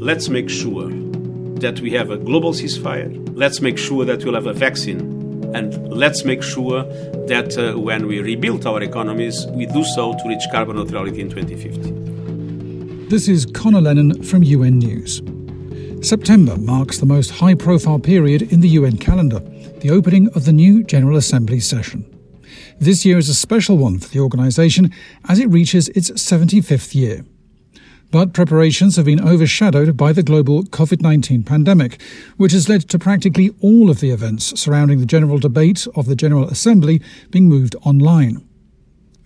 let's make sure that we have a global ceasefire. Let's make sure that we'll have a vaccine. And let's make sure that uh, when we rebuild our economies, we do so to reach carbon neutrality in 2050. This is Conor Lennon from UN News. September marks the most high profile period in the UN calendar, the opening of the new General Assembly session. This year is a special one for the organisation as it reaches its 75th year. But preparations have been overshadowed by the global COVID 19 pandemic, which has led to practically all of the events surrounding the general debate of the General Assembly being moved online.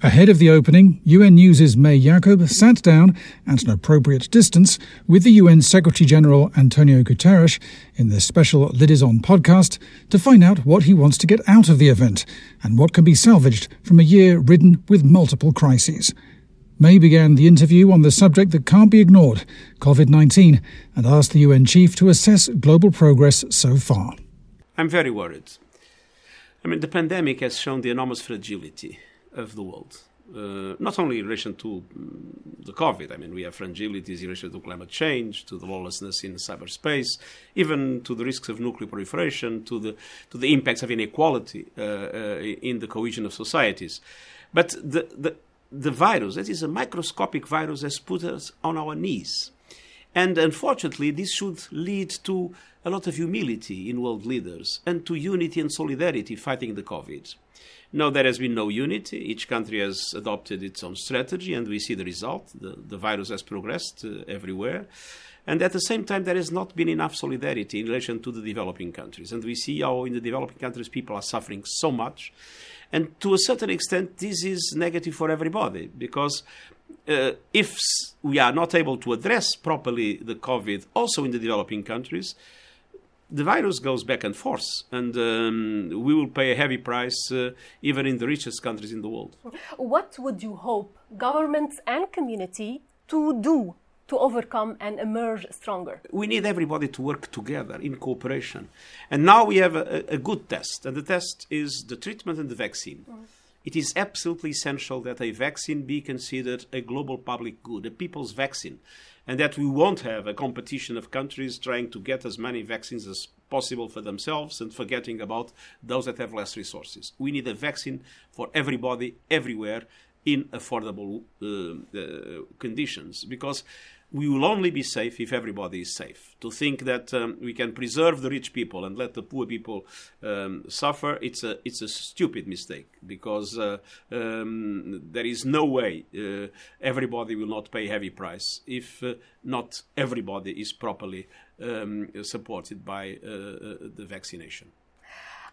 Ahead of the opening, UN News' May Yaacoub sat down at an appropriate distance with the UN Secretary General Antonio Guterres in this special Lid On podcast to find out what he wants to get out of the event and what can be salvaged from a year ridden with multiple crises. May began the interview on the subject that can't be ignored COVID 19 and asked the UN chief to assess global progress so far. I'm very worried. I mean, the pandemic has shown the enormous fragility of the world. Uh, not only in relation to mm, the COVID, I mean, we have fragilities in relation to climate change, to the lawlessness in cyberspace, even to the risks of nuclear proliferation, to the, to the impacts of inequality uh, uh, in the cohesion of societies. But the, the, the virus, that is a microscopic virus, has put us on our knees. And unfortunately, this should lead to a lot of humility in world leaders and to unity and solidarity fighting the COVID. No, there has been no unity. Each country has adopted its own strategy, and we see the result. The, the virus has progressed uh, everywhere. And at the same time, there has not been enough solidarity in relation to the developing countries. And we see how in the developing countries people are suffering so much. And to a certain extent, this is negative for everybody because uh, if we are not able to address properly the COVID also in the developing countries, the virus goes back and forth, and um, we will pay a heavy price uh, even in the richest countries in the world. What would you hope governments and community to do to overcome and emerge stronger? We need everybody to work together in cooperation. And now we have a, a good test, and the test is the treatment and the vaccine. Mm. It is absolutely essential that a vaccine be considered a global public good, a people's vaccine, and that we won't have a competition of countries trying to get as many vaccines as possible for themselves and forgetting about those that have less resources. We need a vaccine for everybody, everywhere, in affordable uh, uh, conditions because we will only be safe if everybody is safe. To think that um, we can preserve the rich people and let the poor people um, suffer, it's a, it's a stupid mistake because uh, um, there is no way uh, everybody will not pay heavy price if uh, not everybody is properly um, supported by uh, uh, the vaccination.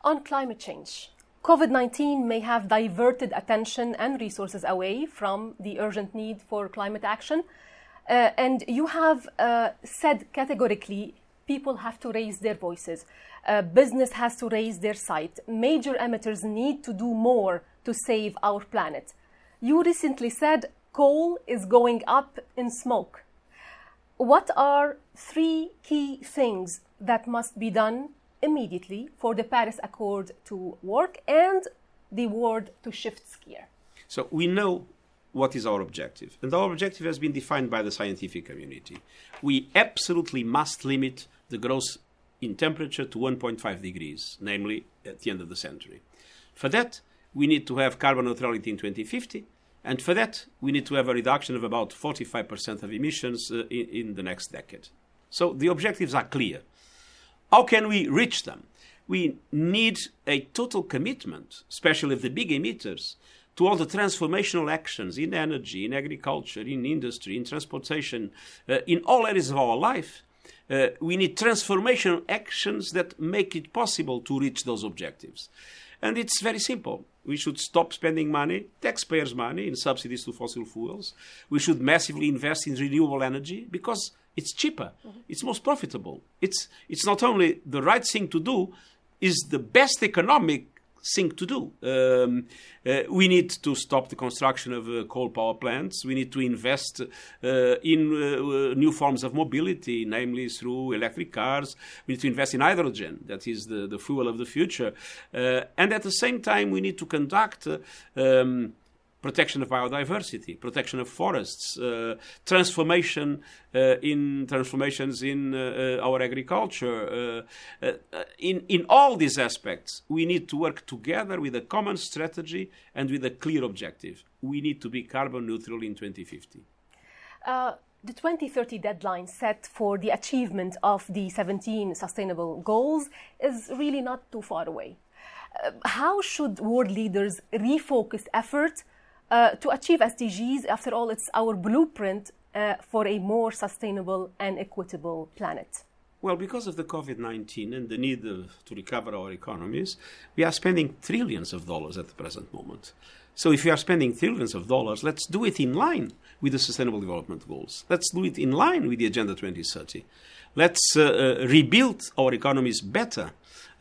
On climate change, COVID 19 may have diverted attention and resources away from the urgent need for climate action. Uh, and you have uh, said categorically people have to raise their voices. Uh, business has to raise their sight. Major emitters need to do more to save our planet. You recently said coal is going up in smoke. What are three key things that must be done immediately for the Paris Accord to work and the world to shift gear? So we know what is our objective. And our objective has been defined by the scientific community. We absolutely must limit the growth in temperature to 1.5 degrees, namely at the end of the century. For that, we need to have carbon neutrality in 2050, and for that, we need to have a reduction of about 45% of emissions uh, in, in the next decade. So the objectives are clear. How can we reach them? We need a total commitment, especially of the big emitters, to all the transformational actions in energy, in agriculture, in industry, in transportation, uh, in all areas of our life. Uh, we need transformational actions that make it possible to reach those objectives. And it's very simple. We should stop spending money, taxpayers' money, in subsidies to fossil fuels. We should massively invest in renewable energy because it's cheaper, mm-hmm. it's most profitable. It's, it's not only the right thing to do, is the best economic thing to do. Um, uh, we need to stop the construction of uh, coal power plants. We need to invest uh, in uh, new forms of mobility, namely through electric cars. We need to invest in hydrogen, that is the, the fuel of the future. Uh, and at the same time, we need to conduct um, protection of biodiversity, protection of forests, uh, transformation uh, in transformations in uh, uh our agriculture. Uh, uh, in in all these aspects, we need to work together with a common strategy and with a clear objective. We need to be carbon neutral in 2050. the 2030 deadline set for the achievement of the 17 sustainable goals is really not too far away. how should world leaders refocus effort uh, to achieve SDGs, after all, it's our blueprint uh, for a more sustainable and equitable planet. Well, because of the COVID 19 and the need to recover our economies, we are spending trillions of dollars at the present moment. So, if we are spending trillions of dollars, let's do it in line with the Sustainable Development Goals. Let's do it in line with the Agenda 2030. Let's uh, uh, rebuild our economies better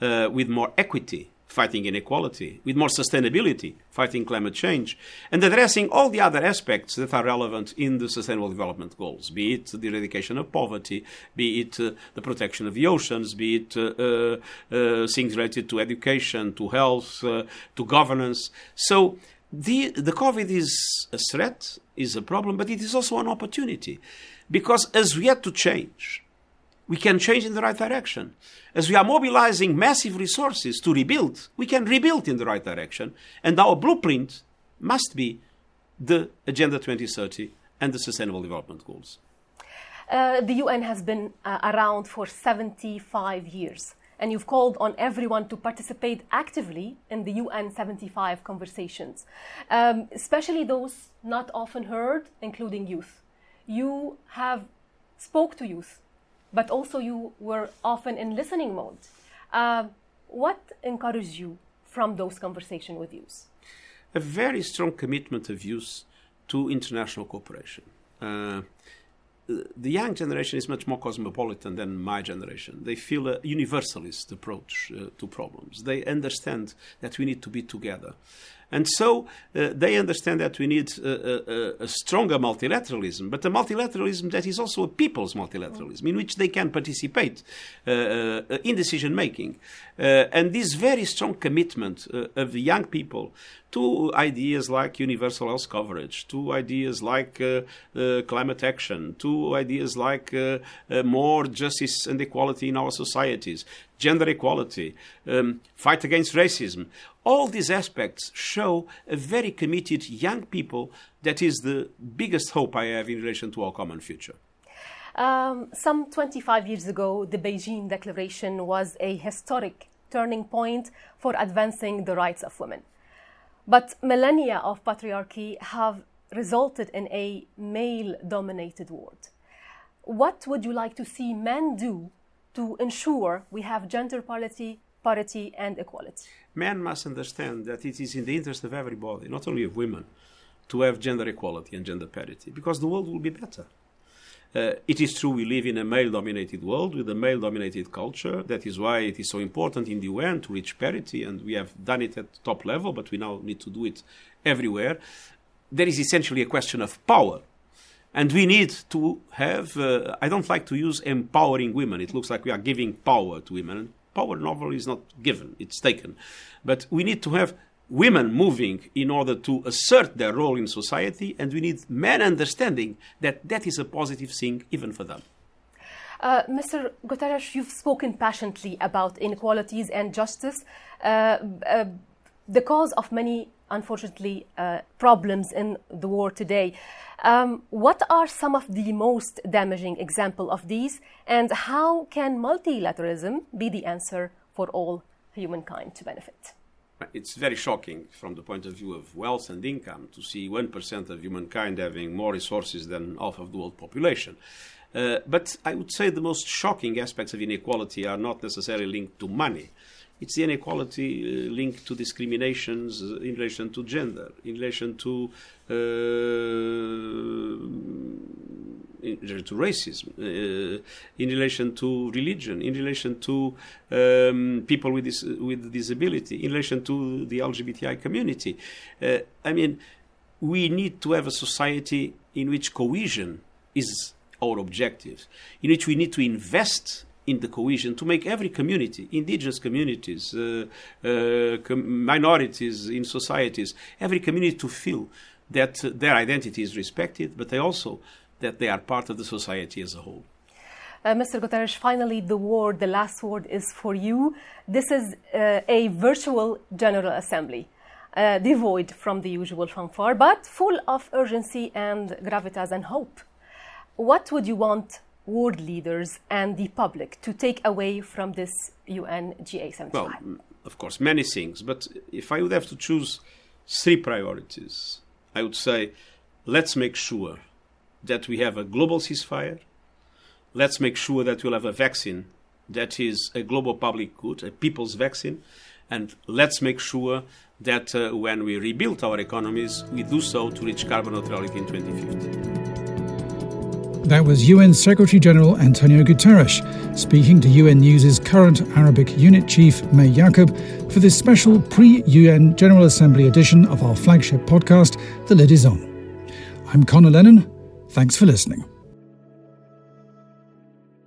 uh, with more equity, fighting inequality, with more sustainability, fighting climate change, and addressing all the other aspects that are relevant in the Sustainable Development Goals, be it the eradication of poverty, be it uh, the protection of the oceans, be it uh, uh, uh things related to education, to health, uh, to governance. So the, the COVID is a threat, is a problem, but it is also an opportunity. Because as we had to change, we can change in the right direction. As we are mobilizing massive resources to rebuild, we can rebuild in the right direction. And our blueprint must be the Agenda 2030 and the Sustainable Development Goals. Uh, the UN has been uh, around for 75 years, and you've called on everyone to participate actively in the UN 75 conversations, um, especially those not often heard, including youth. You have spoke to youth but also you were often in listening mode. Uh, what encouraged you from those conversations with youth? A very strong commitment of youth to international cooperation. Uh, the young generation is much more cosmopolitan than my generation. They feel a universalist approach uh, to problems. They understand that we need to be together. And so uh, they understand that we need a, a, a, stronger multilateralism, but a multilateralism that is also a people's multilateralism in which they can participate uh, uh, in decision making. Uh, and this very strong commitment uh, of the young people to ideas like universal health coverage, to ideas like uh, uh, climate action, to ideas like uh, more justice and equality in our societies, gender equality, um, fight against racism. All these aspects show a very committed young people that is the biggest hope I have in relation to our common future. Um, some 25 years ago, the Beijing Declaration was a historic turning point for advancing the rights of women. But millennia of patriarchy have resulted in a male dominated world. What would you like to see men do to ensure we have gender parity, parity and equality? Men must understand that it is in the interest of everybody, not only of women, to have gender equality and gender parity, because the world will be better. Uh, it is true we live in a male dominated world with a male dominated culture. That is why it is so important in the UN to reach parity, and we have done it at top level, but we now need to do it everywhere. There is essentially a question of power. And we need to have, uh, I don't like to use empowering women. It looks like we are giving power to women. Power novel is not given, it's taken. But we need to have women moving in order to assert their role in society, and we need men understanding that that is a positive thing even for them. Uh, Mr. Guterres, you've spoken passionately about inequalities and justice, uh, uh, the cause of many, unfortunately, uh, problems in the world today. Um, what are some of the most damaging examples of these, and how can multilateralism be the answer for all humankind to benefit? it's very shocking from the point of view of wealth and income to see 1% of humankind having more resources than half of the world population. Uh, but I would say the most shocking aspects of inequality are not necessarily linked to money. It's the inequality uh, linked to discriminations uh, in relation to gender, in relation to uh, in relation to racism, uh, in relation to religion, in relation to um, people with, dis- with disability, in relation to the LGBTI community. Uh, I mean, we need to have a society in which cohesion is our objective, in which we need to invest in the cohesion to make every community, indigenous communities, uh, uh, com- minorities in societies, every community to feel that their identity is respected, but they also that they are part of the society as a whole. Uh, Mr. Guterres, finally, the word, the last word is for you. This is uh, a virtual General Assembly, uh, devoid from the usual fanfare, but full of urgency and gravitas and hope. What would you want world leaders and the public to take away from this UNGA 75? Well, of course, many things, but if I would have to choose three priorities, I would say let's make sure that we have a global ceasefire let's make sure that we'll have a vaccine that is a global public good, a people's vaccine, and let's make sure that uh, when we rebuild our economies, we do so to reach carbon neutrality in 2050. That was UN Secretary General Antonio Guterres speaking to UN News' current Arabic unit chief, May Yaacoub, for this special pre UN General Assembly edition of our flagship podcast, The Lid Is On. I'm Conor Lennon. Thanks for listening.